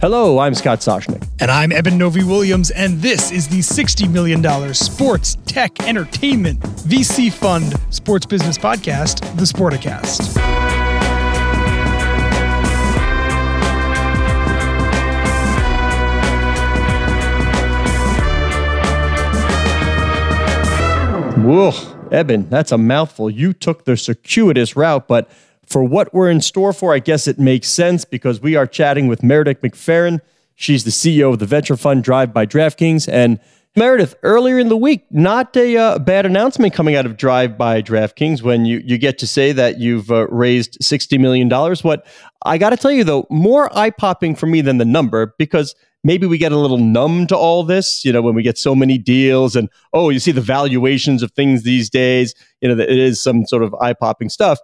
Hello, I'm Scott Soshnick. And I'm Eben Novy-Williams, and this is the $60 million Sports Tech Entertainment VC Fund Sports Business Podcast, The Sporticast. Whoa, Eben, that's a mouthful. You took the circuitous route, but for what we're in store for, I guess it makes sense because we are chatting with Meredith McPherron. She's the CEO of the venture fund Drive by DraftKings. And Meredith, earlier in the week, not a uh, bad announcement coming out of Drive by DraftKings when you, you get to say that you've uh, raised $60 million. What I got to tell you, though, more eye popping for me than the number because maybe we get a little numb to all this, you know, when we get so many deals and, oh, you see the valuations of things these days, you know, it is some sort of eye popping stuff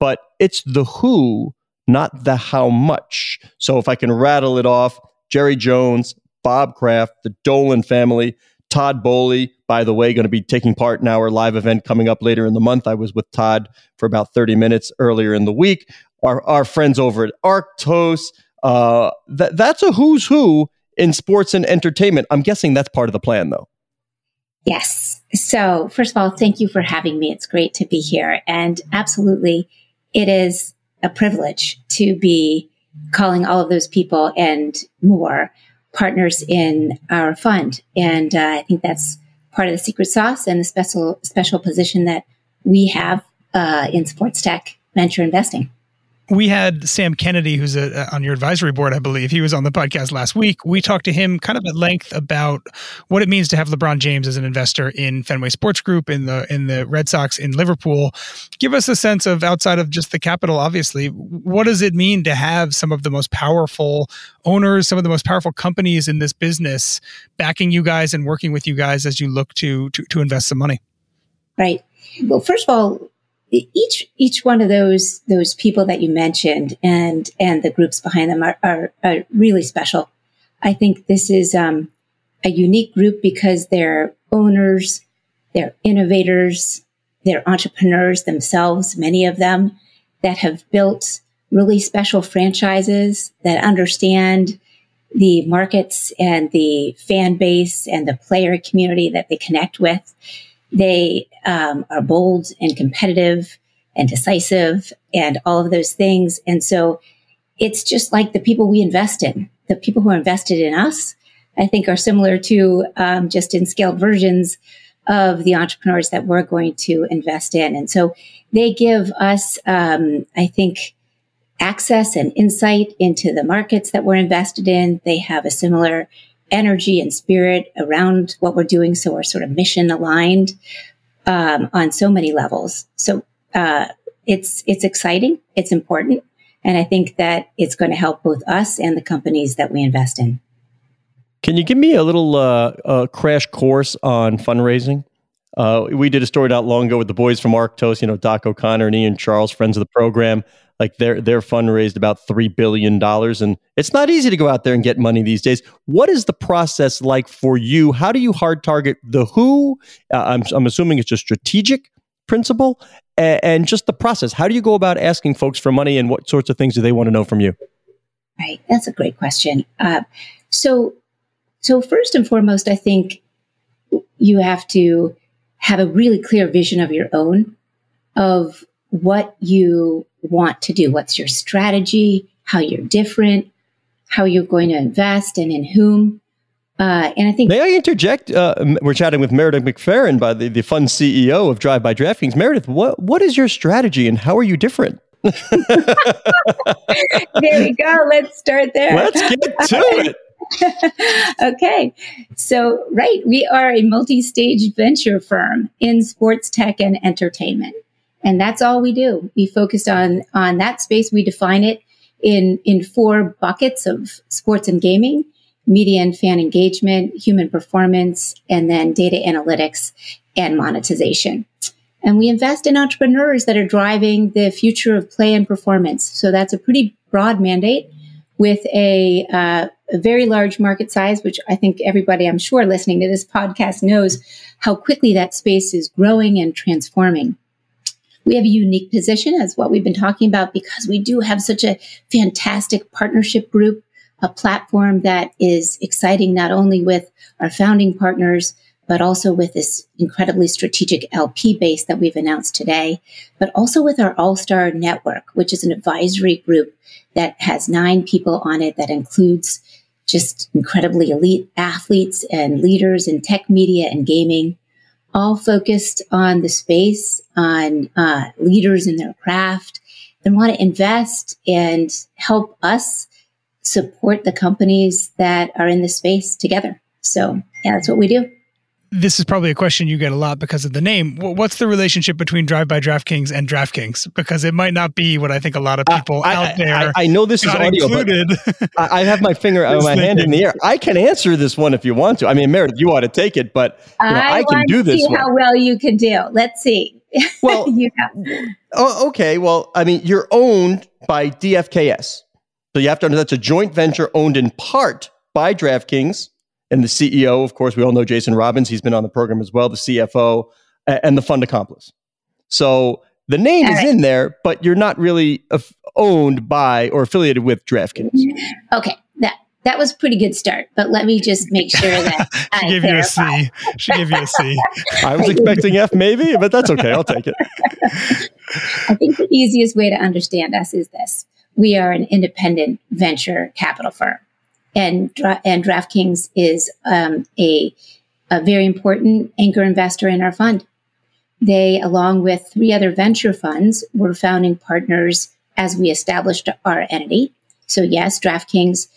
but it's the who, not the how much. So if I can rattle it off, Jerry Jones, Bob Kraft, the Dolan family, Todd Boehly, by the way, going to be taking part in our live event coming up later in the month. I was with Todd for about 30 minutes earlier in the week. Our, our friends over at Arctos. Uh, that, that's a who's who in sports and entertainment. I'm guessing that's part of the plan, though. Yes. So, first of all, thank you for having me. It's great to be here. And absolutely, it is a privilege to be calling all of those people and more partners in our fund. And uh, I think that's part of the secret sauce and the special special position that we have uh, in sports tech venture investing we had Sam Kennedy, who's a, on your advisory board, I believe. He was on the podcast last week. We talked to him kind of at length about what it means to have LeBron James as an investor in Fenway Sports Group, in the in the Red Sox, in Liverpool. Give us a sense of outside of just the capital, obviously, what does it mean to have some of the most powerful owners, some of the most powerful companies in this business backing you guys and working with you guys as you look to to, to invest some money? Right. Well, first of all, each each one of those those people that you mentioned and and the groups behind them are are, are really special. I think this is um, a unique group because they're owners, they're innovators, they're entrepreneurs themselves. Many of them that have built really special franchises that understand the markets and the fan base and the player community that they connect with they um, are bold and competitive and decisive and all of those things. And so it's just like the people we invest in, the people who are invested in us, I think are similar to um, just in scaled versions of the entrepreneurs that we're going to invest in. And so they give us, um, I think, access and insight into the markets that we're invested in. They have a similar energy and spirit around what we're doing. So we're sort of mission aligned um, on so many levels. So uh, it's it's exciting. It's important, and I think that it's going to help both us and the companies that we invest in. Can you give me a little uh, uh, crash course on fundraising? Uh, we did a story not long ago with the boys from Arctos, you know, Doc O'Connor and Ian Charles, friends of the program. Like their their fund raised about three billion dollars, and it's not easy to go out there and get money these days. What is the process like for you? How do you hard target the who? Uh, I'm I'm assuming it's a strategic principle, and, and just the process. How do you go about asking folks for money, and what sorts of things do they want to know from you? Right, that's a great question. Uh, so, so first and foremost, I think you have to have a really clear vision of your own of what you want to do. What's your strategy? How you're different? how you're going to invest and in whom. Uh, and I think. May I interject? Uh, we're chatting with Meredith McPherron, by the, the fund CEO of Drive by DraftKings. Meredith, what, what is your strategy and how are you different? there we go. Let's start there. Let's get to it. okay. So, right, we are a multi stage venture firm in sports tech and entertainment. And that's all we do. We focused on, on that space. We define it in, in four buckets of sports and gaming, media and fan engagement, human performance, and then data analytics and monetization. And we invest in entrepreneurs that are driving the future of play and performance. So that's a pretty broad mandate with a, uh, a, very large market size, which I think everybody, I'm sure, listening to this podcast knows how quickly that space is growing and transforming. We have a unique position as what we've been talking about because we do have such a fantastic partnership group, a platform that is exciting not only with our founding partners, but also with this incredibly strategic LP base that we've announced today, but also with our All Star Network, which is an advisory group that has nine people on it that includes just incredibly elite athletes and leaders in tech media and gaming, all focused on the space, on uh, leaders in their craft, and want to invest and help us support the companies that are in the space together. So, yeah, that's what we do this is probably a question you get a lot because of the name. What's the relationship between Drive by DraftKings and DraftKings? Because it might not be what I think a lot of people uh, out there. I, I, know this is audio, included. but I have my finger, my hand in the air. I can answer this one if you want to. I mean, Meredith, you ought to take it, but you know, I, I, can do this. See one. how well you can do. Let's see. Well, oh, okay. Well, I mean, you're owned by DFKS, so you have to understand that's a joint venture owned in part by DraftKings and the CEO, of course, we all know Jason Robins. He's been on the program as well, the CFO, and the fund accomplice. So the name all is right. in there, but you're not really owned by or affiliated with DraftKings. Mm-hmm. Okay, that that was a pretty good start. But let me just make sure that she gave you a C. She gave you a C. I was expecting F, maybe, but that's okay. I'll take it. I think the easiest way to understand us is this: we are an independent venture capital firm and and DraftKings is um, a a very important anchor investor in our fund. They, along with three other venture funds, were founding partners as we established our entity. So yes, DraftKings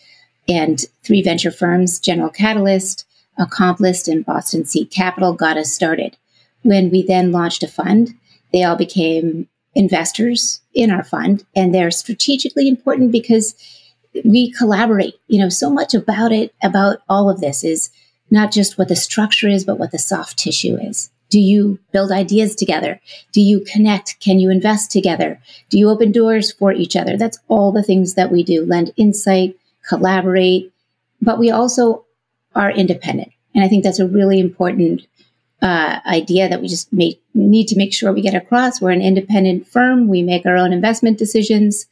and three venture firms, General Catalyst, Accomplice, and Boston Seed Capital, got us started. When we then launched a fund, they all became investors in our fund, and they're strategically important because we collaborate. You know, so much about it, about all of this is not just what the structure is, but what the soft tissue is. Do you build ideas together? Do you connect? Can you invest together? Do you open doors for each other? That's all the things that we do lend insight, collaborate, but we also are independent. And I think that's a really important uh, idea that we just make, need to make sure we get across. We're an independent firm. We make our own investment decisions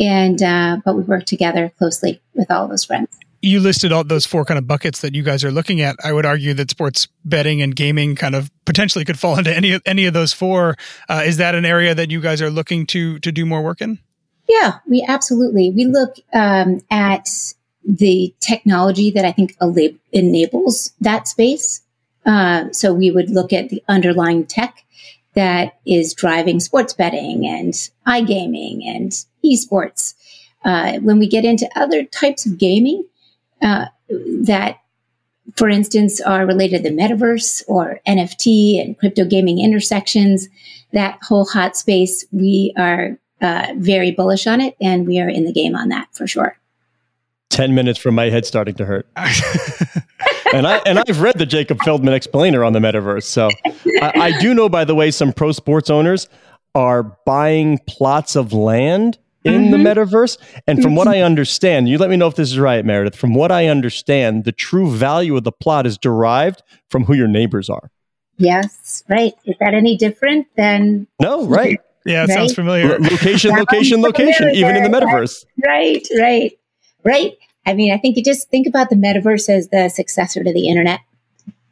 and uh, but we work together closely with all those friends you listed all those four kind of buckets that you guys are looking at. I would argue that sports betting and gaming kind of potentially could fall into any of any of those four. Uh, is that an area that you guys are looking to to do more work in? Yeah, we absolutely. We look um, at the technology that I think enables that space. Uh, so we would look at the underlying tech that is driving sports betting and iGaming and esports. Uh, when we get into other types of gaming uh, that, for instance, are related to the metaverse or NFT and crypto gaming intersections, that whole hot space, we are uh, very bullish on it and we are in the game on that for sure. 10 minutes from my head starting to hurt. and I and I've read the Jacob Feldman explainer on the metaverse. So I, I, do know, by the way, some pro sports owners are buying plots of land in mm-hmm. the metaverse. And from what I understand, you let me know if this is right, Meredith. From what I understand, the true value of the plot is derived from who your neighbors are. Yes, right. Is that any different than No, right. Yeah, it right? sounds familiar. L- location, location, location, even in the metaverse. Right, right, right. I mean, I think you just think about the metaverse as the successor to the internet.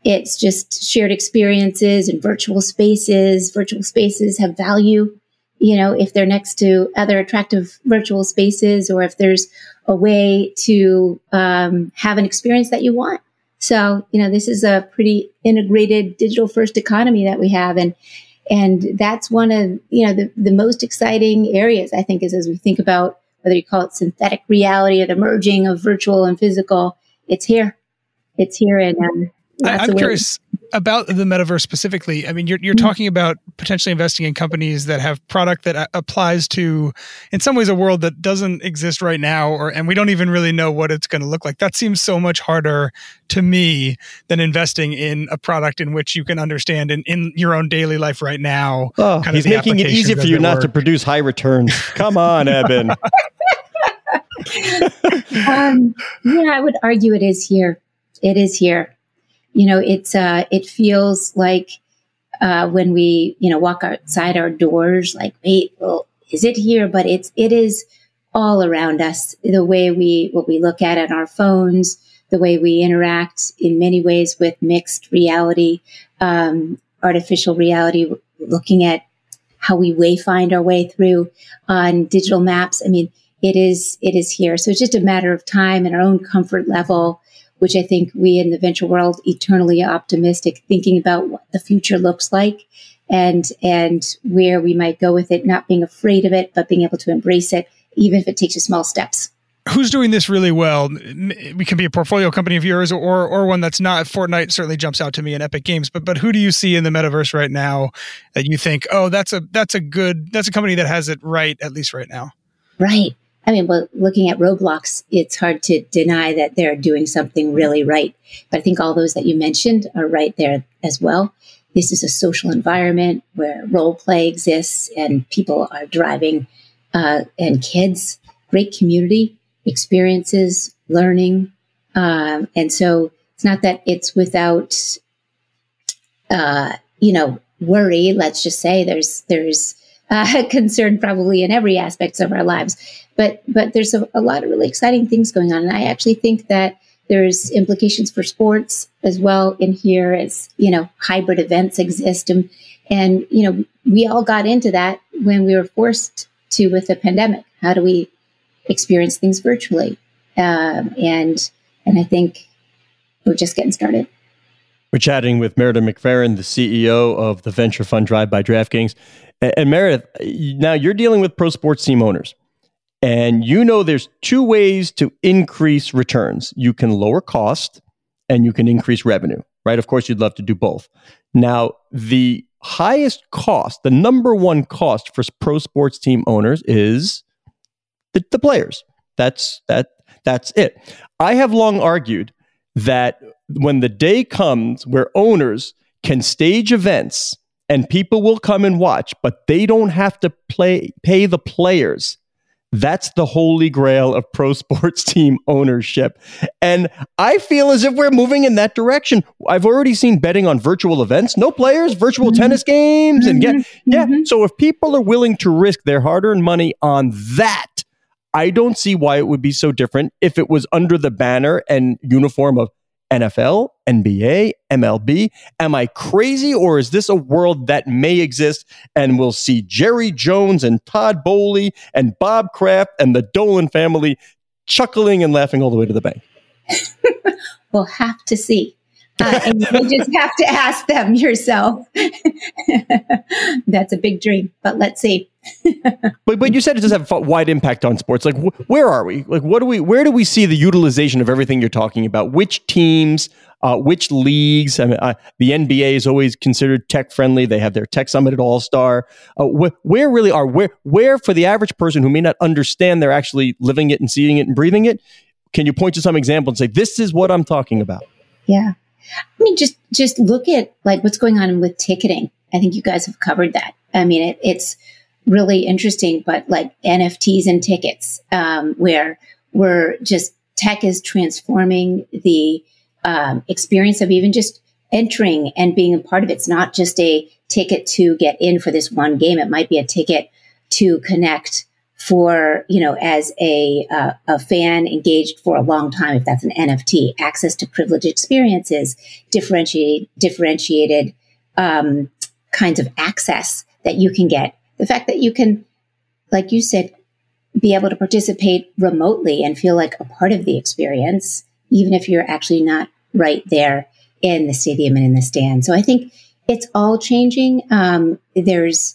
It's just shared experiences and virtual spaces. Virtual spaces have value. you know, if they're next to other attractive virtual spaces or if there's a way to um, have an experience that you want. So, you know, this is a pretty integrated digital first economy that we have. And, and that's one of, you know, the, the most exciting areas, I think, is as we think about whether you call it synthetic reality or the merging of virtual and physical, it's here. It's here. And um, I'm curious about the metaverse specifically. I mean, you're, you're mm-hmm. talking about potentially investing in companies that have product that uh, applies to, in some ways, a world that doesn't exist right now, or and we don't even really know what it's going to look like. That seems so much harder to me than investing in a product in which you can understand in, in your own daily life right now. Oh, he's making it easy for you not work. to produce high returns. Come on, Eben. um, yeah, I would argue it is here. It is here you know, it's uh, it feels like uh, when we you know walk outside our doors, like wait, well, is it here? But it's it is all around us. The way we what we look at on our phones, the way we interact in many ways with mixed reality, um, artificial reality, looking at how we wayfind our way through on digital maps. I mean, it is it is here. So it's just a matter of time and our own comfort level which I think we in the venture world eternally optimistic, thinking about what the future looks like and and where we might go with it, not being afraid of it, but being able to embrace it, even if it takes you small steps. Who's doing this really well? We can be a portfolio company of yours, or or one that's not. Fortnite certainly jumps out to me in Epic Games, but but who do you see in the metaverse right now that you think, oh, that's a that's a good that's a company that has it right at least right now? Right. I mean, well, looking at Roblox, it's hard to deny that they're doing something really right. But I think all those that you mentioned are right there as well. This is a social environment where role play exists and people are driving, uh, and kids, great community experiences, learning. Um, and so it's not that it's without, uh, you know, worry. Let's just say there's, there's, uh, concern probably in every aspects of our lives. But but there's a, a lot of really exciting things going on, and I actually think that there's implications for sports as well in here as you know hybrid events exist. And and you know we all got into that when we were forced to with the pandemic. How do we experience things virtually? Um, and and i think we're just getting started. We're chatting with Meredith McPherron, the CEO of the venture fund Drive by DraftKings. And Meredith, now you're dealing with pro sports team owners. And you know there's two ways to increase returns. You can lower cost and you can increase revenue, right? Of course, you'd love to do both. Now, the highest cost, the number one cost for pro sports team owners is the, the players. That's that that's it. I have long argued that when the day comes where owners can stage events and people will come and watch, but they don't have to play pay the players. That's the holy grail of pro sports team ownership. And I feel as if we're moving in that direction. I've already seen betting on virtual events, no players, virtual mm-hmm. tennis games, and get, mm-hmm. yeah. Mm-hmm. So if people are willing to risk their hard earned money on that, I don't see why it would be so different if it was under the banner and uniform of NFL, NBA, MLB? Am I crazy or is this a world that may exist and we'll see Jerry Jones and Todd Boehly and Bob Kraft and the Dolan family chuckling and laughing all the way to the bank? we'll have to see. Uh, and you just have to ask them yourself. That's a big dream, but let's see. but but you said it does have a wide impact on sports. Like wh- where are we? Like what do we? Where do we see the utilization of everything you're talking about? Which teams? Uh, which leagues? I mean, uh, the NBA is always considered tech friendly. They have their tech summit at All Star. Uh, wh- where really are where where for the average person who may not understand, they're actually living it and seeing it and breathing it. Can you point to some example and say this is what I'm talking about? Yeah. I mean, just just look at like what's going on with ticketing. I think you guys have covered that. I mean, it, it's really interesting, but like NFTs and tickets, um, where we're just tech is transforming the um, experience of even just entering and being a part of it. It's not just a ticket to get in for this one game. It might be a ticket to connect for you know as a uh, a fan engaged for a long time if that's an nft access to privileged experiences differentiated differentiated um, kinds of access that you can get the fact that you can, like you said, be able to participate remotely and feel like a part of the experience, even if you're actually not right there in the stadium and in the stand. So I think it's all changing. Um, there's,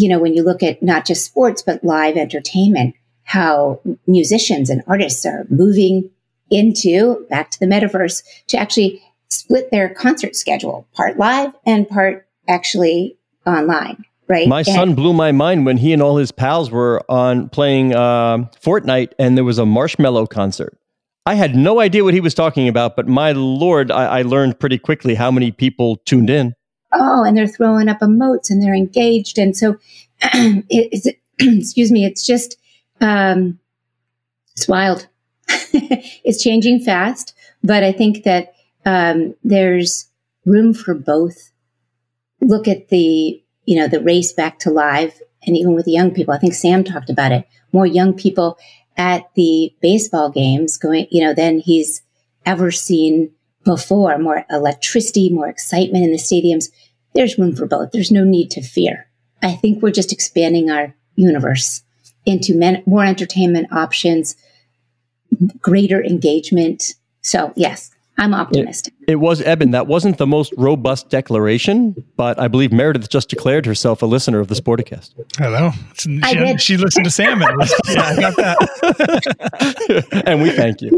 you know, when you look at not just sports, but live entertainment, how musicians and artists are moving into back to the metaverse to actually split their concert schedule, part live and part actually online. Right. My and, son blew my mind when he and all his pals were on playing uh, Fortnite, and there was a Marshmello concert. I had no idea what he was talking about, but my lord, I, I learned pretty quickly how many people tuned in. Oh, and they're throwing up emotes and they're engaged, and so it, excuse me, it's just um, it's wild. it's changing fast, but I think that um, there's room for both. Look at the you know the race back to live, and even with the young people. I think Sam talked about it. More young people at the baseball games going, you know, than he's ever seen before. More electricity, more excitement in the stadiums. There's room for both. There's no need to fear. I think we're just expanding our universe into men, more entertainment options, greater engagement. So, yes, I'm optimistic. It, it, was Eben. That wasn't the most robust declaration, but I believe Meredith just declared herself a listener of the Sporticast. Hello. She, I did. she listened to Sam. yeah, I got that. and we thank you.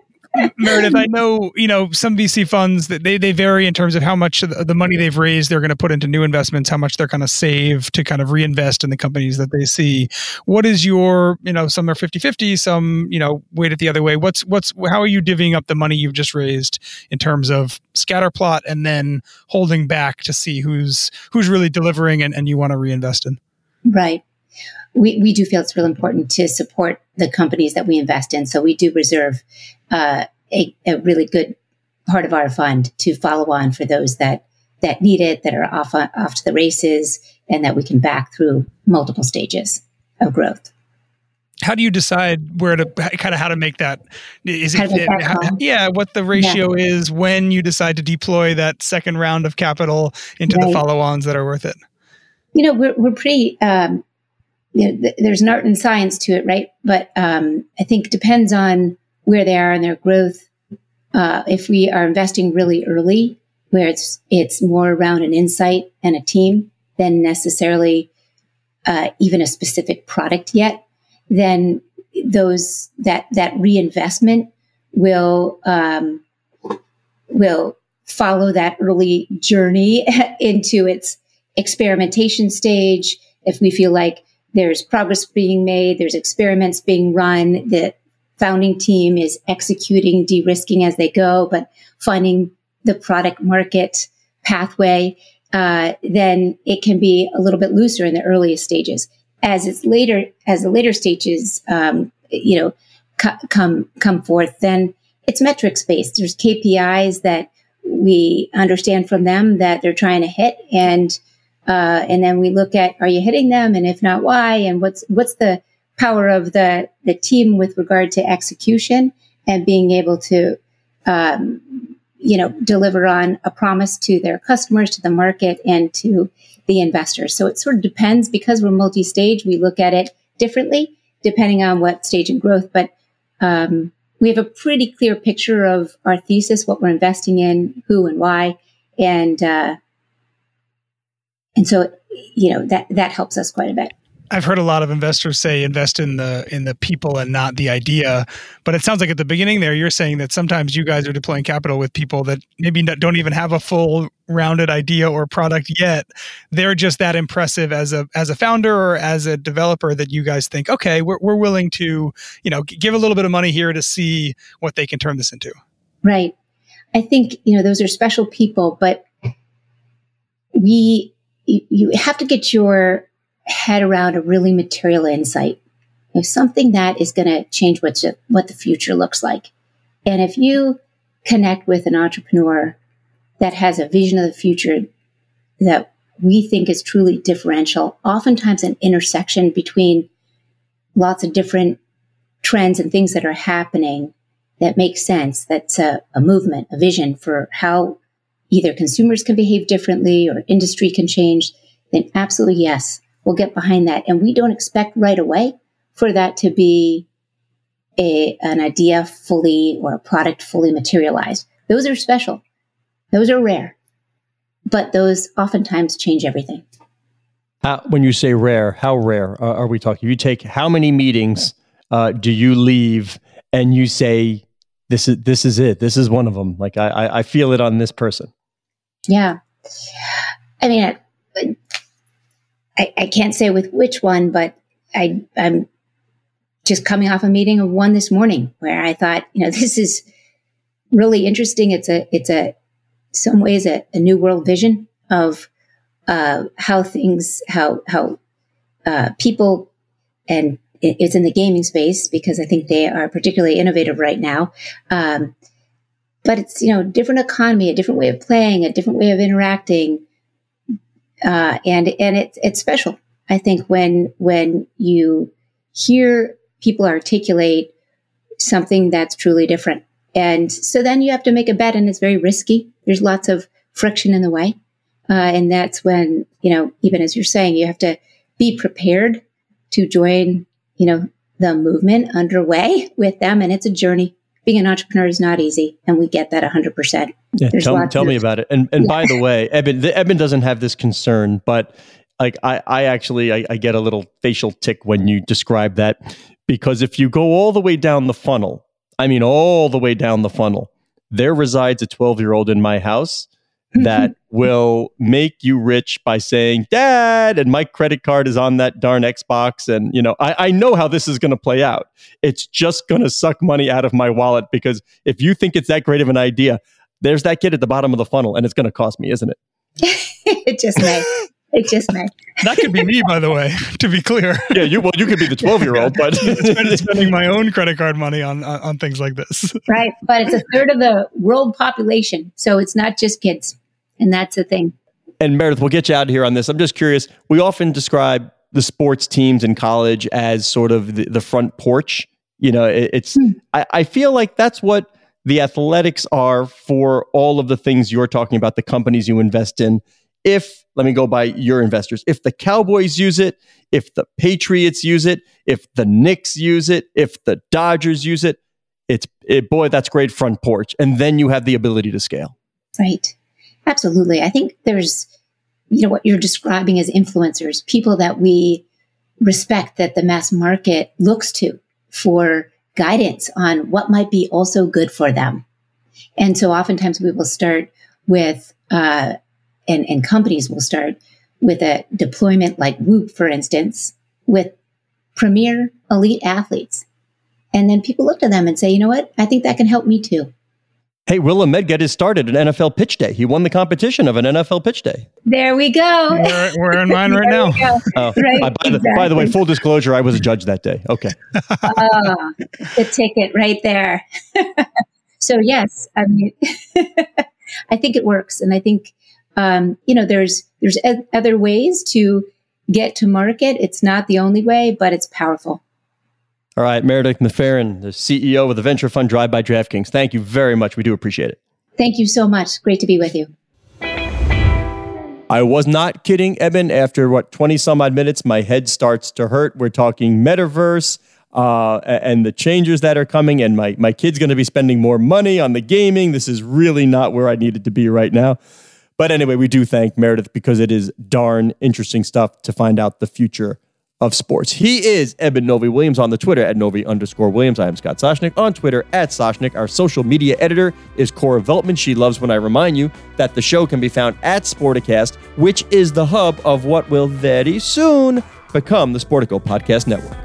Meredith, I know you know some VC funds that they they vary in terms of how much the money they've raised they're going to put into new investments, how much they're going to save to kind of reinvest in the companies that they see. What is your you know some are 50-50, some you know weight it the other way. What's what's how are you divvying up the money you've just raised in terms of scatter plot and then holding back to see who's who's really delivering and, and you want to reinvest in? Right we, we do feel it's real important to support the companies that we invest in. So we do reserve uh, a, a, really good part of our fund to follow on for those that that need it, that are off off to the races, and that we can back through multiple stages of growth. How do you decide where to kind of how to make that? Is it, it how, yeah, what the ratio yeah. is when you decide to deploy that second round of capital into right. the follow-ons that are worth it? You know, we're we're pretty um, you know, th- there's an art and science to it, right? But um, I think depends on where they are in their growth. Uh, if we are investing really early, where it's it's more around an insight and a team than necessarily uh, even a specific product yet, then those that that reinvestment will um, will follow that early journey into its experimentation stage. If we feel like there's progress being made, there's experiments being run, the founding team is executing, de risking as they go, but finding the product market pathway, uh, then it can be a little bit looser in the earliest stages. As it's later, as the later stages, um, you know, come come forth, then it's metrics based. There's KPIs that we understand from them that they're trying to hit, and uh, and then we look at are you hitting them, and if not, why, and what's what's the power of the the team with regard to execution and being able to, um, you know, deliver on a promise to their customers, to the market, and to the investors. So it sort of depends because we're multi-stage. We look at it differently depending on what stage of growth, but um, we have a pretty clear picture of our thesis, what we're investing in, who and why, and uh, and so, you know, that, that helps us quite a bit. I've heard a lot of investors say invest in the in the people and not the idea. But it sounds like at the beginning there you're saying that sometimes you guys are deploying capital with people that maybe don't even have a full rounded idea or product yet. They're just that impressive as a as a founder or as a developer that you guys think, okay, we're we're willing to, you know, give a little bit of money here to see what they can turn this into. Right. I think, you know, those are special people, but we you, you have to get your head around a really material insight. You know, something that is going to change what's what the future looks like. And if you connect with an entrepreneur that has a vision of the future that we think is truly differential, oftentimes an intersection between lots of different trends and things that are happening that make sense. That's a, a movement, a vision for how either consumers can behave differently or industry can change, then absolutely yes, we'll get behind that. And we don't expect right away for that to be a, an idea fully or a product fully materialized. Those are special. Those are rare, but those oftentimes change everything. Uh, when you say rare, how rare are, we talking? You take how many meetings uh, do you leave and you say, this is, this is it. This is one of them. Like I, I feel it on this person. Yeah. I mean, I, I can't say with which one, but I, I'm just coming off a meeting of one this morning where I thought, you know, this is really interesting. It's a, it's a, some ways a, a new world vision of uh, how things, how how uh, people, and it's in the gaming space because I think they are particularly innovative right now. Um, but it's you know different economy, a different way of playing, a different way of interacting, uh, and and it's it's special. I think when when you hear people articulate something that's truly different, and so then you have to make a bet, and it's very risky. There's lots of friction in the way. Uh, and that's when, you know, even as you're saying, you have to be prepared to join, you know, the movement underway with them. And it's a journey. Being an entrepreneur is not easy. And we get that 100%. Yeah, tell, tell me about it. And, and yeah. by the way, Eben, the, Eben doesn't have this concern, but like I, I actually, I, I get a little facial tick when you describe that because if you go all the way down the funnel, I mean, all the way down the funnel, there resides a 12 year old in my house that will make you rich by saying, Dad, and my credit card is on that darn Xbox. And, you know, I, I know how this is going to play out. It's just going to suck money out of my wallet because if you think it's that great of an idea, there's that kid at the bottom of the funnel and it's going to cost me, isn't it? it just may. It just may. That could be me, by the way. To be clear. Yeah, you well, you could be the twelve-year-old, but spending my own credit card money on, on on things like this. Right, but it's a third of the world population, so it's not just kids. And that's the thing. And Meredith, we'll get you out of here on this. I'm just curious. We often describe the sports teams in college as sort of the, the front porch. You know, it, it's, hmm. I, I feel like that's what the athletics are for all of the things you're talking about, the companies you invest in. If, let me go by your investors, if the Cowboys use it, if the Patriots use it, if the Knicks use it, if the Dodgers use it, it's, it, boy, that's great front porch. And then you have the ability to scale. Right. Absolutely. I think there's, you know, what you're describing as influencers, people that we respect that the mass market looks to for guidance on what might be also good for them. And so oftentimes we will start with, uh, and, and companies will start with a deployment like Whoop, for instance, with premier elite athletes. And then people look to them and say, you know what? I think that can help me too. Hey, Will Ahmed has started an NFL pitch day. He won the competition of an NFL pitch day. There we go. We're, we're in mine right now. Oh, right, by, exactly. the, by, the, way, full disclosure, I was a judge that day. Okay. oh, the ticket right there. so yes, I mean, I think it works, and I think um, you know there's there's other ways to get to market. It's not the only way, but it's powerful. All right, Meredith McPherron, the CEO of the venture fund Drive by DraftKings. Thank you very much. We do appreciate it. Thank you so much. Great to be with you. I was not kidding, Eben. After what, 20 some odd minutes, my head starts to hurt. We're talking metaverse uh, and the changes that are coming, and my, my kid's going to be spending more money on the gaming. This is really not where I needed to be right now. But anyway, we do thank Meredith because it is darn interesting stuff to find out the future of sports. He is Eben Novy-Williams on the Twitter at Novy underscore Williams. I am Scott Soshnick on Twitter at Soshnick. Our social media editor is Cora Veltman. She loves when I remind you that the show can be found at Sporticast, which is the hub of what will very soon become the Sportico Podcast Network.